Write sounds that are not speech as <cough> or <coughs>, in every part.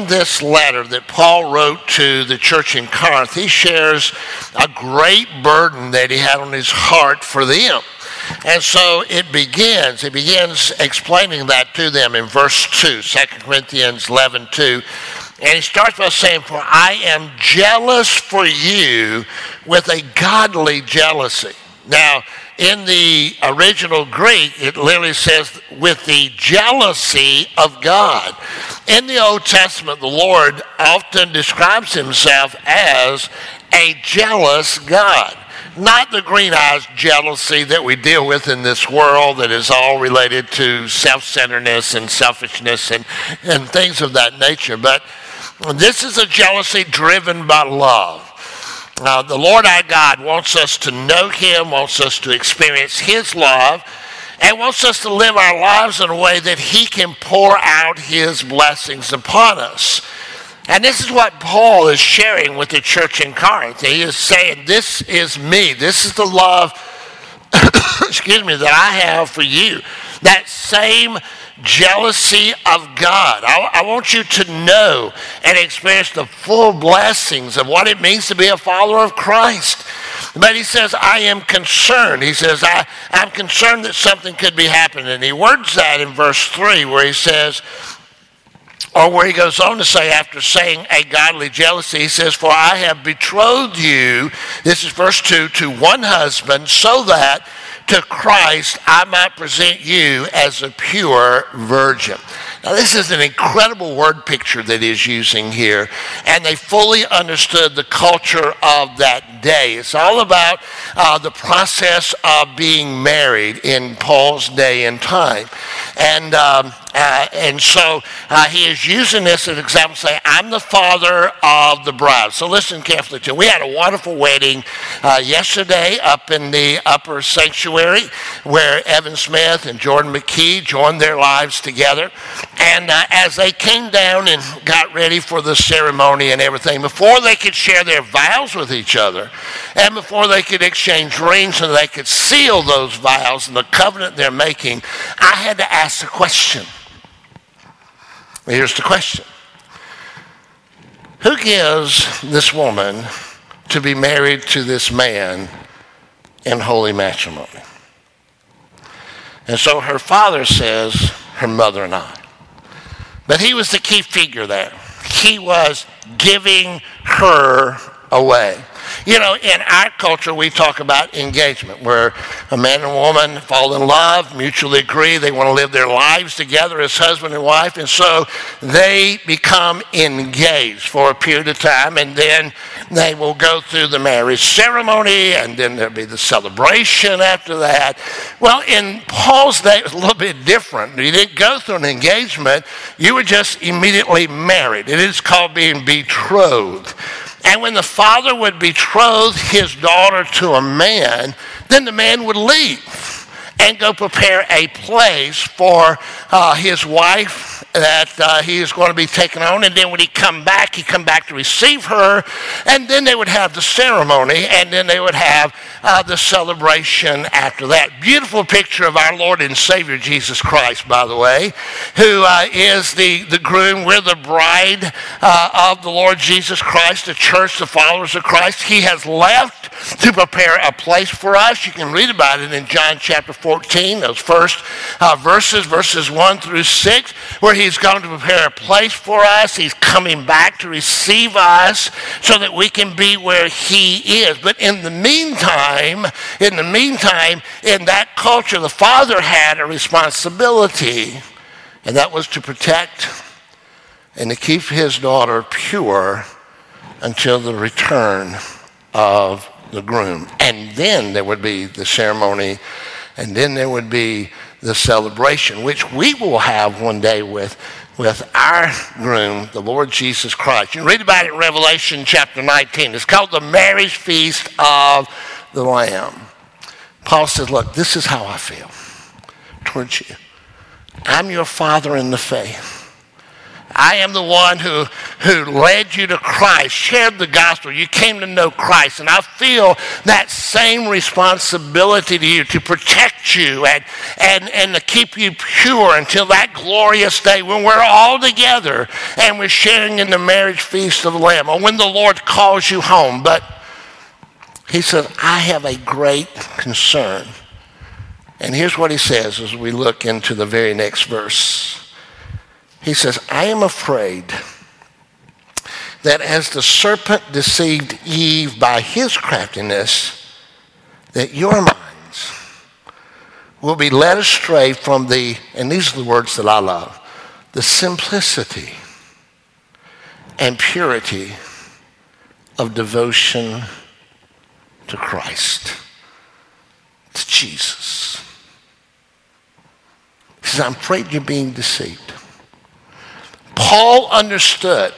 in this letter that Paul wrote to the church in Corinth, he shares a great burden that he had on his heart for them. And so it begins, he begins explaining that to them in verse 2, 2 Corinthians 11 2. And he starts by saying, For I am jealous for you with a godly jealousy. Now, in the original Greek, it literally says, with the jealousy of God. In the Old Testament, the Lord often describes himself as a jealous God. Not the green eyes jealousy that we deal with in this world that is all related to self centeredness and selfishness and, and things of that nature, but this is a jealousy driven by love. Uh, the Lord our God wants us to know Him, wants us to experience His love, and wants us to live our lives in a way that He can pour out His blessings upon us. And this is what Paul is sharing with the church in Corinth. He is saying, This is me. This is the love, <coughs> excuse me, that I have for you. That same jealousy of God. I, I, want you to know and experience the full blessings of what it means to be a follower of Christ. But he says, I am concerned. He says, I, I'm concerned that something could be happening. And he words that in verse 3 where he says, or where he goes on to say, after saying a godly jealousy, he says, For I have betrothed you, this is verse 2, to one husband, so that to Christ, I might present you as a pure virgin. Now, this is an incredible word picture that he's using here, and they fully understood the culture of that day. It's all about uh, the process of being married in Paul's day and time. And um, uh, and so uh, he is using this as an example, say, I'm the father of the bride. So listen carefully to. We had a wonderful wedding uh, yesterday up in the upper sanctuary where Evan Smith and Jordan McKee joined their lives together. And uh, as they came down and got ready for the ceremony and everything, before they could share their vows with each other, and before they could exchange rings and they could seal those vows and the covenant they're making, I had to ask the question Here's the question Who gives this woman to be married to this man in holy matrimony? And so her father says, her mother and I. But he was the key figure there. He was giving her away. You know, in our culture, we talk about engagement, where a man and woman fall in love, mutually agree, they want to live their lives together as husband and wife, and so they become engaged for a period of time, and then they will go through the marriage ceremony, and then there'll be the celebration after that. Well, in Paul's day, it was a little bit different. You didn't go through an engagement, you were just immediately married. It is called being betrothed. And when the father would betroth his daughter to a man, then the man would leave and go prepare a place for uh, his wife that uh, he is going to be taken on. And then when he come back, he come back to receive her. And then they would have the ceremony, and then they would have uh, the celebration after that. Beautiful picture of our Lord and Savior Jesus Christ, by the way, who uh, is the, the groom. We're the bride uh, of the Lord Jesus Christ, the church, the followers of Christ. He has left to prepare a place for us. You can read about it in John chapter 14, those first uh, verses, verses 1 through 6, where he's going to prepare a place for us. He's coming back to receive us so that we can be where he is. But in the meantime, in the meantime, in that culture, the father had a responsibility, and that was to protect and to keep his daughter pure until the return of the groom. And then there would be the ceremony, and then there would be the celebration, which we will have one day with, with our groom, the Lord Jesus Christ. You read about it in Revelation chapter 19. It's called the marriage feast of the Lamb. Paul says, Look, this is how I feel towards you. I'm your father in the faith. I am the one who, who led you to Christ, shared the gospel. You came to know Christ. And I feel that same responsibility to you to protect you and, and, and to keep you pure until that glorious day when we're all together and we're sharing in the marriage feast of the Lamb or when the Lord calls you home. But he says, I have a great concern. And here's what he says as we look into the very next verse. He says, I am afraid that as the serpent deceived Eve by his craftiness, that your minds will be led astray from the, and these are the words that I love, the simplicity and purity of devotion to Christ, to Jesus. He says, I'm afraid you're being deceived. Paul understood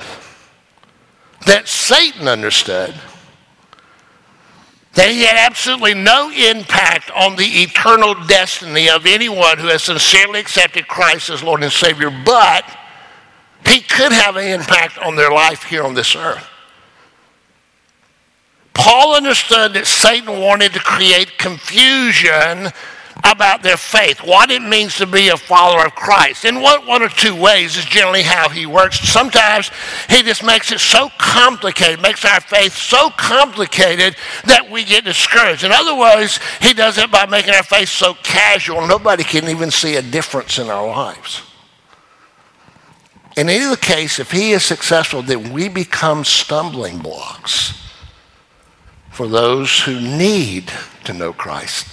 that Satan understood that he had absolutely no impact on the eternal destiny of anyone who has sincerely accepted Christ as Lord and Savior, but he could have an impact on their life here on this earth. Paul understood that Satan wanted to create confusion about their faith, what it means to be a follower of Christ. In one, one or two ways is generally how he works. Sometimes he just makes it so complicated, makes our faith so complicated that we get discouraged. In other words, he does it by making our faith so casual, nobody can even see a difference in our lives. In either case, if he is successful, then we become stumbling blocks for those who need to know Christ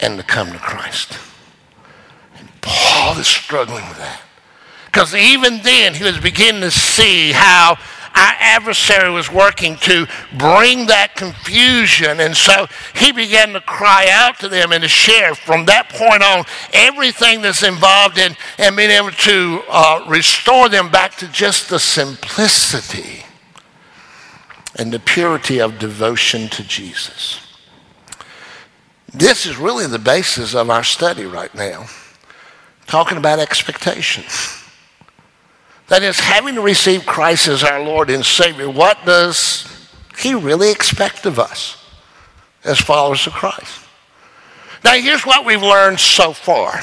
and to come to Christ. And Paul is struggling with that. Because even then, he was beginning to see how our adversary was working to bring that confusion. And so he began to cry out to them and to share from that point on everything that's involved in and being able to uh, restore them back to just the simplicity and the purity of devotion to Jesus. This is really the basis of our study right now, talking about expectations. That is, having to receive Christ as our Lord and Savior, what does He really expect of us as followers of Christ? Now, here's what we've learned so far.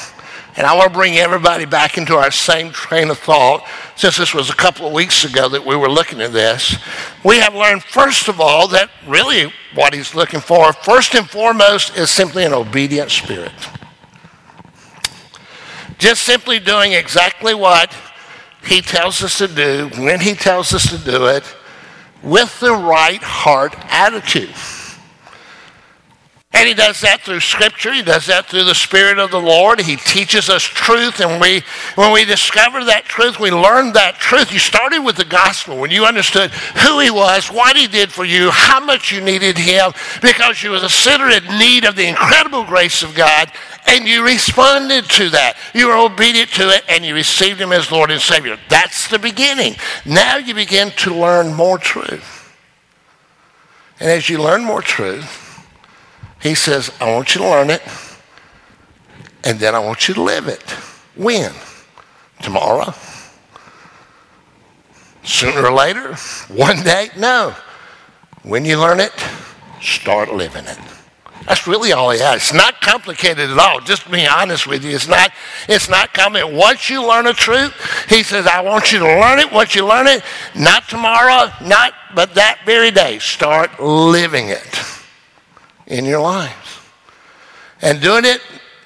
And I want to bring everybody back into our same train of thought, since this was a couple of weeks ago that we were looking at this. We have learned, first of all, that really what he's looking for, first and foremost, is simply an obedient spirit. Just simply doing exactly what he tells us to do, when he tells us to do it, with the right heart attitude. And he does that through Scripture. He does that through the Spirit of the Lord. He teaches us truth. And we, when we discover that truth, we learn that truth. You started with the gospel when you understood who he was, what he did for you, how much you needed him, because you was a sinner in need of the incredible grace of God, and you responded to that. You were obedient to it, and you received him as Lord and Savior. That's the beginning. Now you begin to learn more truth. And as you learn more truth, he says, I want you to learn it, and then I want you to live it. When? Tomorrow? Sooner or later? One day? No. When you learn it, start living it. That's really all he has. It's not complicated at all. Just to be honest with you, it's not, it's not complicated. Once you learn a truth, he says, I want you to learn it. Once you learn it, not tomorrow, not but that very day, start living it in your lives. And doing it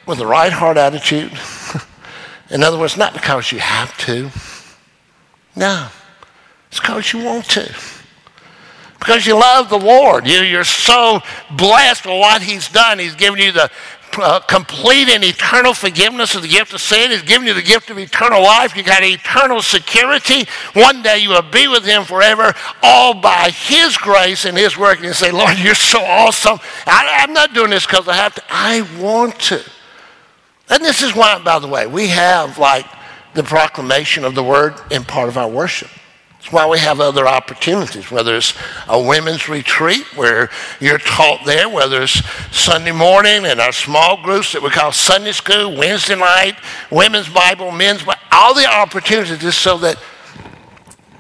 with the right heart attitude. <laughs> in other words, not because you have to. No. It's because you want to. Because you love the Lord. You, you're so blessed with what He's done. He's given you the uh, complete and eternal forgiveness of the gift of sin. He's given you the gift of eternal life. You got eternal security. One day you will be with Him forever, all by His grace and His work. And you say, Lord, you're so awesome. I, I'm not doing this because I have to. I want to. And this is why, by the way, we have like the proclamation of the word in part of our worship. That's why we have other opportunities, whether it's a women's retreat where you're taught there, whether it's Sunday morning in our small groups that we call Sunday school, Wednesday night, women's Bible, men's Bible, all the opportunities just so that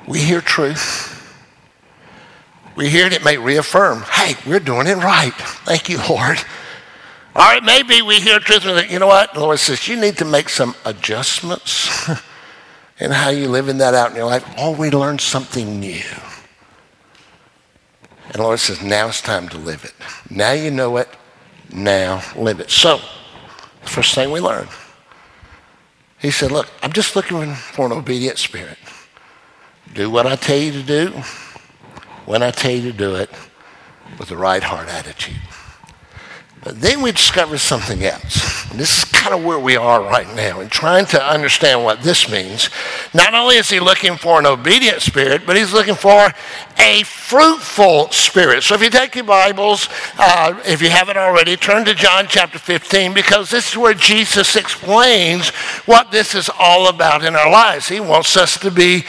we hear truth. We hear it, it may reaffirm, hey, we're doing it right. Thank you, Lord. Or it may be we hear truth and you know what? The Lord says, you need to make some adjustments. <laughs> and how you're living that out in your life, we learned something new. And the Lord says, now it's time to live it. Now you know it. Now live it. So, the first thing we learned, he said, look, I'm just looking for an obedient spirit. Do what I tell you to do when I tell you to do it with the right heart attitude. But then we discover something else. And this is kind of where we are right now in trying to understand what this means. Not only is he looking for an obedient spirit, but he's looking for a fruitful spirit. So if you take your Bibles, uh, if you haven't already, turn to John chapter 15 because this is where Jesus explains what this is all about in our lives. He wants us to be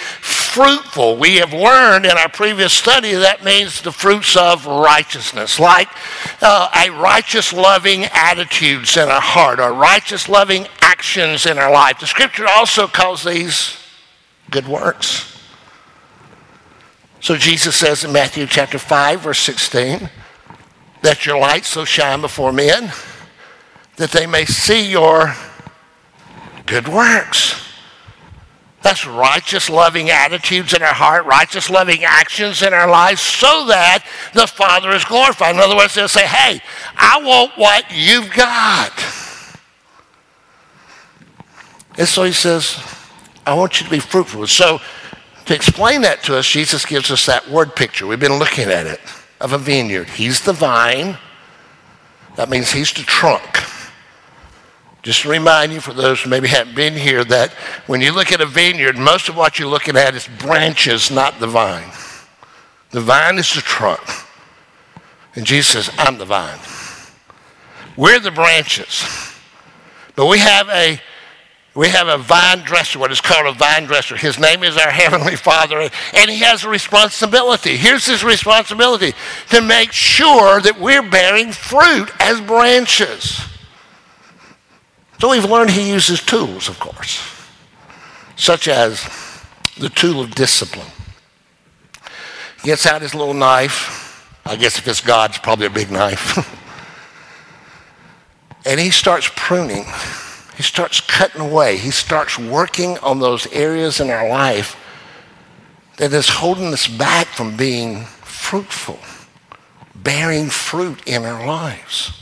fruitful. We have learned in our previous study that means the fruits of righteousness, like uh, a righteous loving attitudes in our heart or righteous loving actions in our life. The scripture also calls these good works. So Jesus says in Matthew chapter 5, verse 16, that your light so shine before men that they may see your good works that's righteous, loving attitudes in our heart, righteous, loving actions in our lives, so that the Father is glorified. In other words, they'll say, Hey, I want what you've got. And so he says, I want you to be fruitful. So, to explain that to us, Jesus gives us that word picture. We've been looking at it of a vineyard. He's the vine, that means he's the trunk. Just to remind you, for those who maybe haven't been here, that when you look at a vineyard, most of what you're looking at is branches, not the vine. The vine is the trunk. And Jesus says, I'm the vine. We're the branches. But we have a we have a vine dresser, what is called a vine dresser. His name is our <laughs> Heavenly Father, and He has a responsibility. Here's His responsibility to make sure that we're bearing fruit as branches. So we've learned he uses tools, of course, such as the tool of discipline. He gets out his little knife. I guess if it's God, it's probably a big knife. <laughs> and he starts pruning. He starts cutting away. He starts working on those areas in our life that is holding us back from being fruitful, bearing fruit in our lives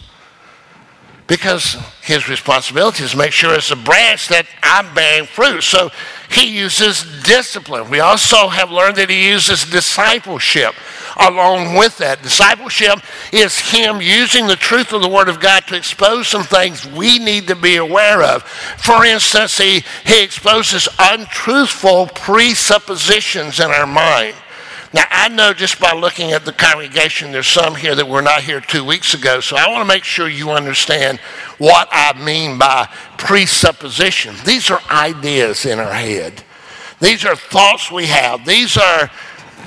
because his responsibility is to make sure it's a branch that I'm bearing fruit. So he uses discipline. We also have learned that he uses discipleship along with that. Discipleship is him using the truth of the Word of God to expose some things we need to be aware of. For instance, he, he exposes untruthful presuppositions in our mind. Now, I know just by looking at the congregation, there's some here that were not here two weeks ago, so I want to make sure you understand what I mean by presupposition. These are ideas in our head, these are thoughts we have, these are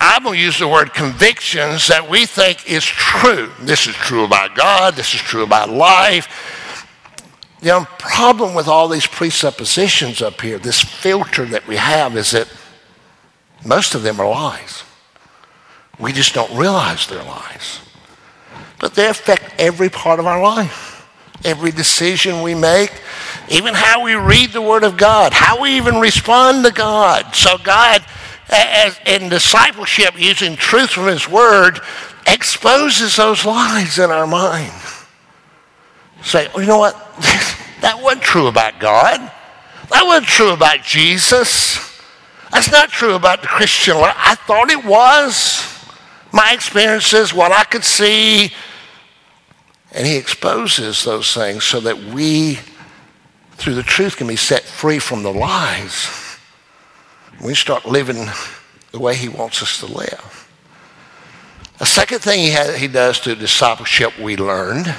I'm going to use the word convictions that we think is true. This is true about God. This is true about life. The um, problem with all these presuppositions up here, this filter that we have, is that most of them are lies. We just don't realize they're lies. But they affect every part of our life. Every decision we make, even how we read the Word of God, how we even respond to God. So, God, as in discipleship, using truth from His Word, exposes those lies in our mind. Say, well, you know what? <laughs> that wasn't true about God. That wasn't true about Jesus. That's not true about the Christian life. I thought it was my experiences, what I could see. And he exposes those things so that we, through the truth, can be set free from the lies. We start living the way he wants us to live. The second thing he, has, he does to discipleship we learned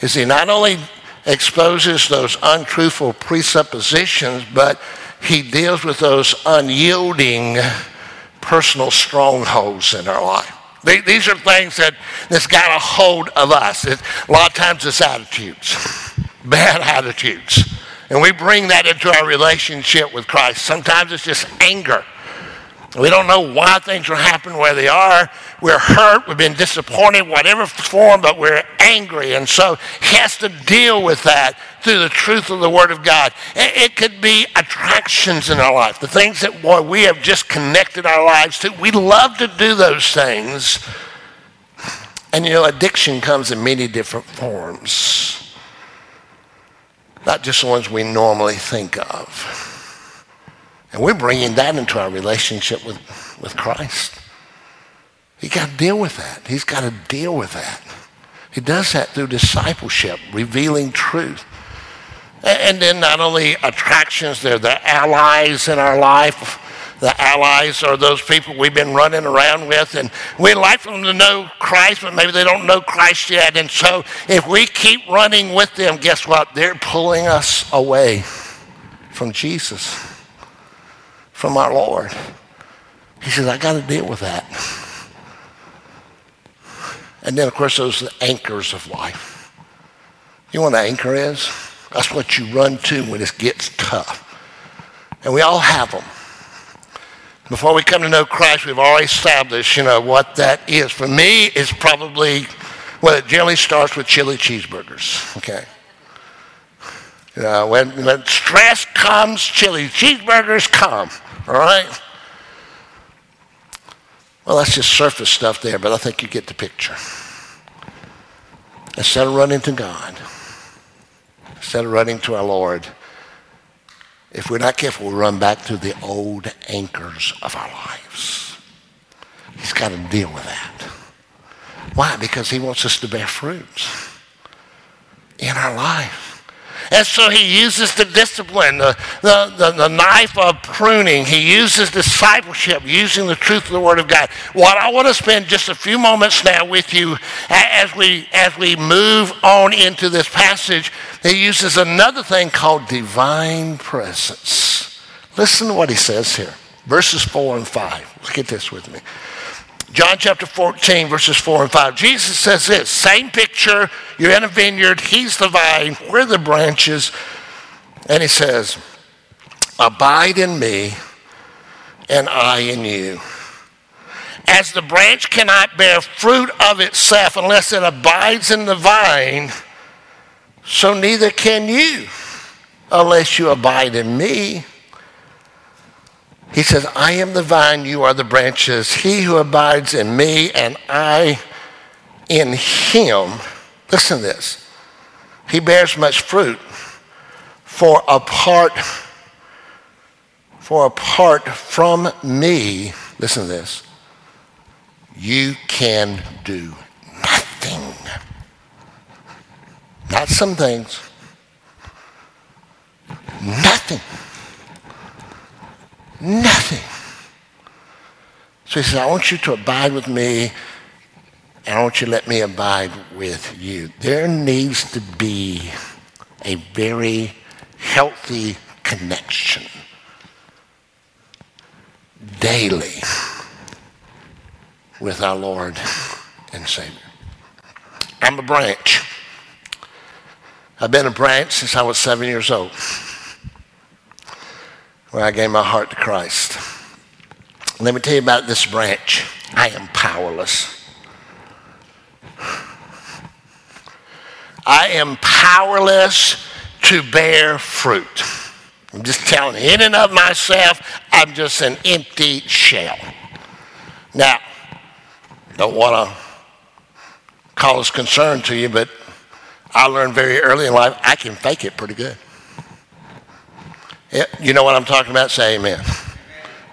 is he not only exposes those untruthful presuppositions, but he deals with those unyielding personal strongholds in our life. These are things that, that's got a hold of us. It, a lot of times it's attitudes, bad attitudes. And we bring that into our relationship with Christ. Sometimes it's just anger. We don't know why things are happening where they are. We're hurt. We've been disappointed, whatever form, but we're angry. And so he has to deal with that through the truth of the Word of God. It could be attractions in our life, the things that, boy, we have just connected our lives to. We love to do those things. And, you know, addiction comes in many different forms, not just the ones we normally think of. And we're bringing that into our relationship with, with Christ. He got to deal with that. He's got to deal with that. He does that through discipleship, revealing truth. And then not only attractions, they're the allies in our life. The allies are those people we've been running around with, and we like them to know Christ, but maybe they don't know Christ yet. And so if we keep running with them, guess what? They're pulling us away from Jesus from our Lord. He says, I got to deal with that. And then, of course, those are the anchors of life. You know what an anchor is? That's what you run to when it gets tough. And we all have them. Before we come to know Christ, we've already established, you know, what that is. For me, it's probably, well, it generally starts with chili cheeseburgers, okay? You know, when, when stress comes, chili cheeseburgers come. All right? Well, that's just surface stuff there, but I think you get the picture. Instead of running to God, instead of running to our Lord, if we're not careful, we'll run back to the old anchors of our lives. He's got to deal with that. Why? Because he wants us to bear fruits in our life. And so he uses the discipline, the, the, the, the, knife of pruning. He uses discipleship, using the truth of the Word of God. What I want to spend just a few moments now with you as we, as we move on into this passage, he uses another thing called divine presence. Listen to what he says here, verses 4 and 5. Look at this with me. John chapter 14, verses 4 and 5. Jesus says this same picture. You're in a vineyard, he's the vine, we're the branches. And he says, Abide in me, and I in you. As the branch cannot bear fruit of itself unless it abides in the vine, so neither can you unless you abide in me. He says, I am the vine, you are the branches. He who abides in me and I in him, listen to this, he bears much fruit. For apart, for apart from me, listen to this, you can do nothing. Not some things. Nothing. Nothing. So he says, I want you to abide with me, and I want you to let me abide with you. There needs to be a very healthy connection daily with our Lord and Savior. I'm a branch. I've been a branch since I was seven years old where I gave my heart to Christ. Let me tell you about this branch. I am powerless. I am powerless to bear fruit. I'm just telling in and of myself, I'm just an empty shell. Now, don't want to cause concern to you, but I learned very early in life I can fake it pretty good. You know what I'm talking about? Say amen.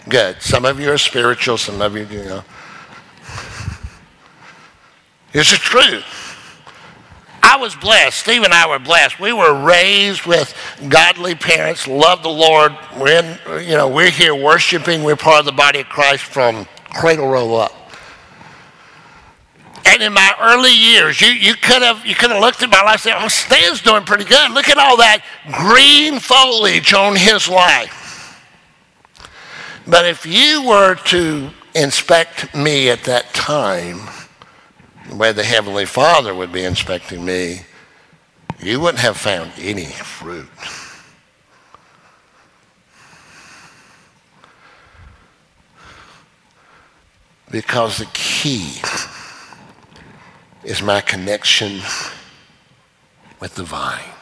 Good. Some of you are spiritual, some of you, you know. It's the truth. I was blessed. Steve and I were blessed. We were raised with godly parents, love the Lord. We're in, you know, we're here worshiping. We're part of the body of Christ from cradle roll up. And in my early years, you, you could have you could have looked at my life and said, Oh, Stan's doing pretty good. Look at all that green foliage on his life. But if you were to inspect me at that time, the way the Heavenly Father would be inspecting me, you wouldn't have found any fruit. Because the key is my connection with the vine.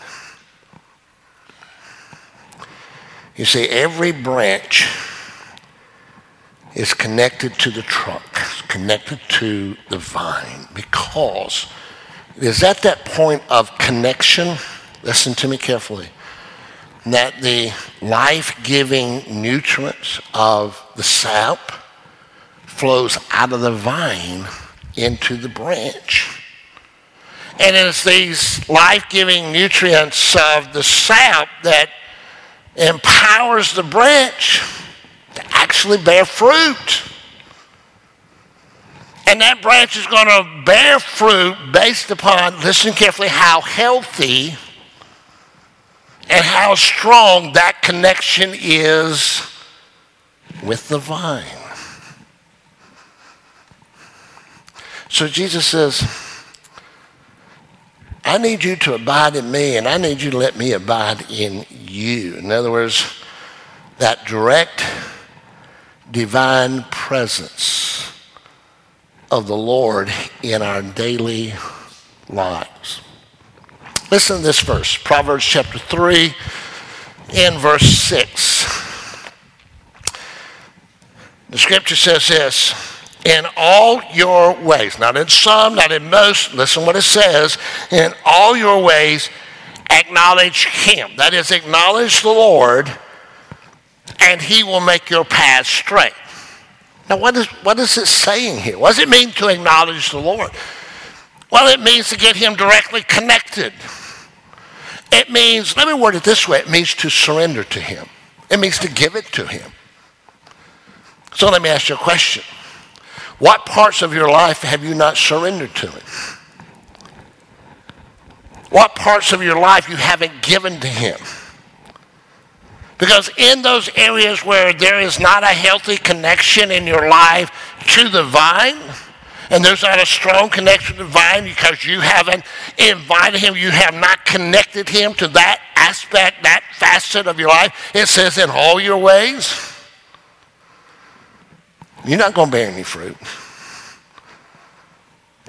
You see, every branch is connected to the trunk, connected to the vine because it is at that point of connection, listen to me carefully, that the life-giving nutrients of the sap flows out of the vine into the branch. And it's these life-giving nutrients of the sap that empowers the branch to actually bear fruit. And that branch is going to bear fruit based upon, listen carefully, how healthy and how strong that connection is with the vine. So Jesus says, I need you to abide in me, and I need you to let me abide in you. In other words, that direct divine presence of the Lord in our daily lives. Listen to this verse, Proverbs chapter 3, in verse 6. The scripture says this in all your ways, not in some, not in most, listen what it says, in all your ways, acknowledge him. That is, acknowledge the Lord, and he will make your path straight. Now, what is, what is it saying here? What does it mean to acknowledge the Lord? Well, it means to get him directly connected. It means, let me word it this way, it means to surrender to him. It means to give it to him. So let me ask you a question. What parts of your life have you not surrendered to Him? What parts of your life you haven't given to Him? Because in those areas where there is not a healthy connection in your life to the vine, and there's not a strong connection to the vine because you haven't invited him, you have not connected him to that aspect, that facet of your life, it says in all your ways you're not going to bear any fruit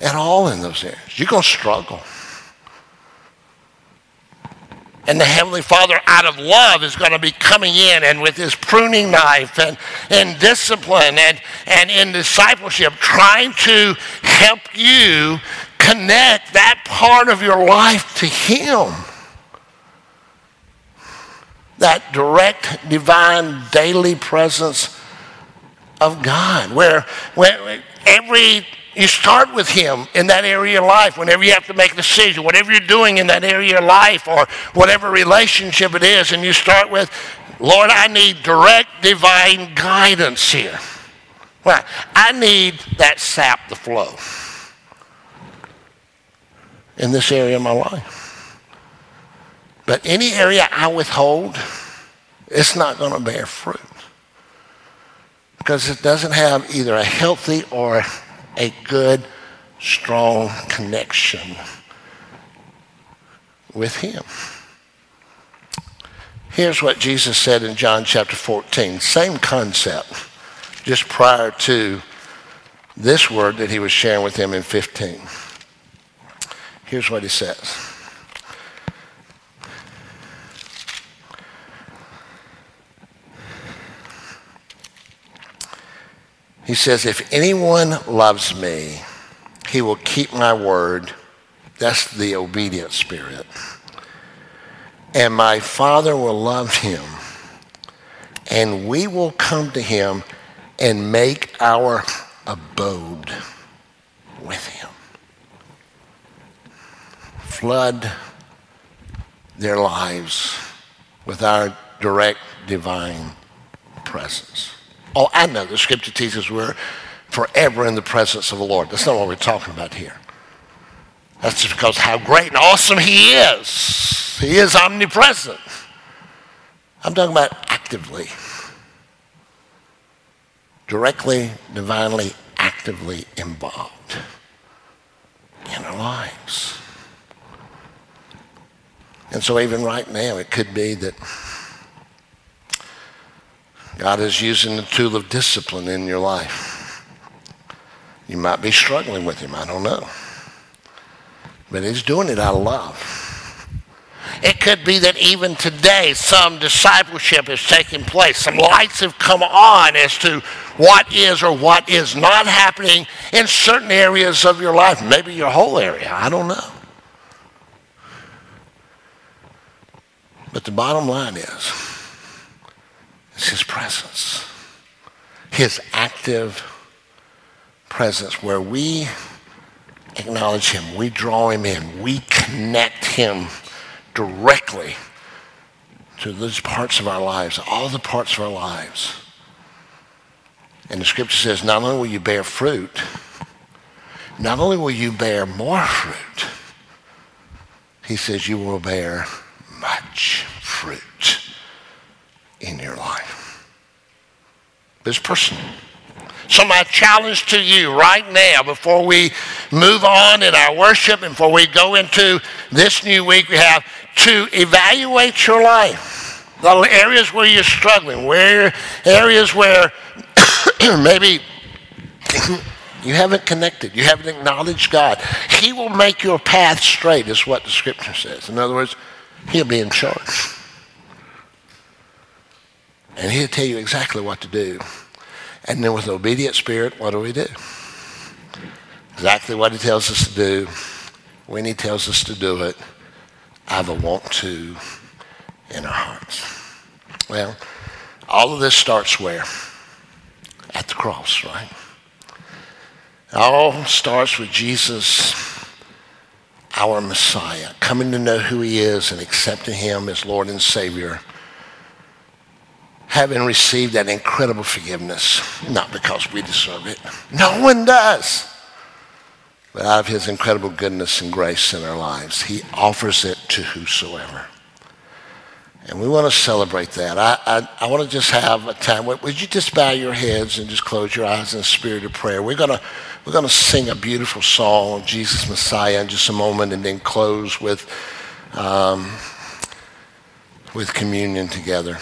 at all in those areas. You're going to struggle. And the Heavenly Father, out of love, is going to be coming in and with his pruning knife and, and discipline and, and in discipleship, trying to help you connect that part of your life to Him. That direct, divine, daily presence of God, where, where every you start with him in that area of life whenever you have to make a decision, whatever you're doing in that area of life or whatever relationship it is, and you start with, Lord, I need direct divine guidance here. Well, I need that sap to flow in this area of my life. But any area I withhold, it's not going to bear fruit because it doesn't have either a healthy or a good, strong connection with Him. Here's what Jesus said in John chapter 14. Same concept, just prior to this word that he was sharing with them in 15. Here's what he says. He says, If anyone loves me, he will keep my word. That's the obedient spirit. And my Father will love him, and we will come to him and make our abode with him. Flood their lives with our direct divine presence. Oh, I know the scripture teaches we're forever in the presence of the Lord. That's not what we're talking about here. That's just because how great and awesome He is. He is omnipresent. I'm talking about actively directly, divinely, actively involved in our lives. And so, even right now, it could be that God is using the tool of discipline in your life. You might be struggling with Him, I don't know. But He's doing it out of love. It could be that even today some discipleship is taking place. Some lights have come on as to what is or what is not happening in certain areas of your life, maybe your whole area. I don't know. But the bottom line is, it's his presence. His active presence where we acknowledge him, we draw him in, we connect him directly to those parts of our lives, all the parts of our lives. And the scripture says, not only will you bear fruit, not only will you bear more fruit, he says you will bear much fruit in your life. This person. So my challenge to you right now, before we move on in our worship and before we go into this new week we have, to evaluate your life. The areas where you're struggling, where areas where <coughs> maybe <coughs> you haven't connected, you haven't acknowledged God. He will make your path straight, is what the scripture says. In other words, He'll be in charge. And He'll tell you exactly what to do. And then with an obedient spirit, what do we do? Exactly what He tells us to do, when He tells us to do it, either want to in our hearts. Well, all of this starts where? At the cross, right? It all starts with Jesus our Messiah, coming to know who he is and accepting him as Lord and Savior, having received that incredible forgiveness, not because we deserve it. No one does. But out of his incredible goodness and grace in our lives, he offers it to whosoever. And we want to celebrate that. I, I, I, want to just have a time. Would you just bow your heads and just close your eyes in a spirit of prayer? We're going to, we're going to sing a beautiful song, Jesus Messiah, in just a moment, and then close with, um, with communion together.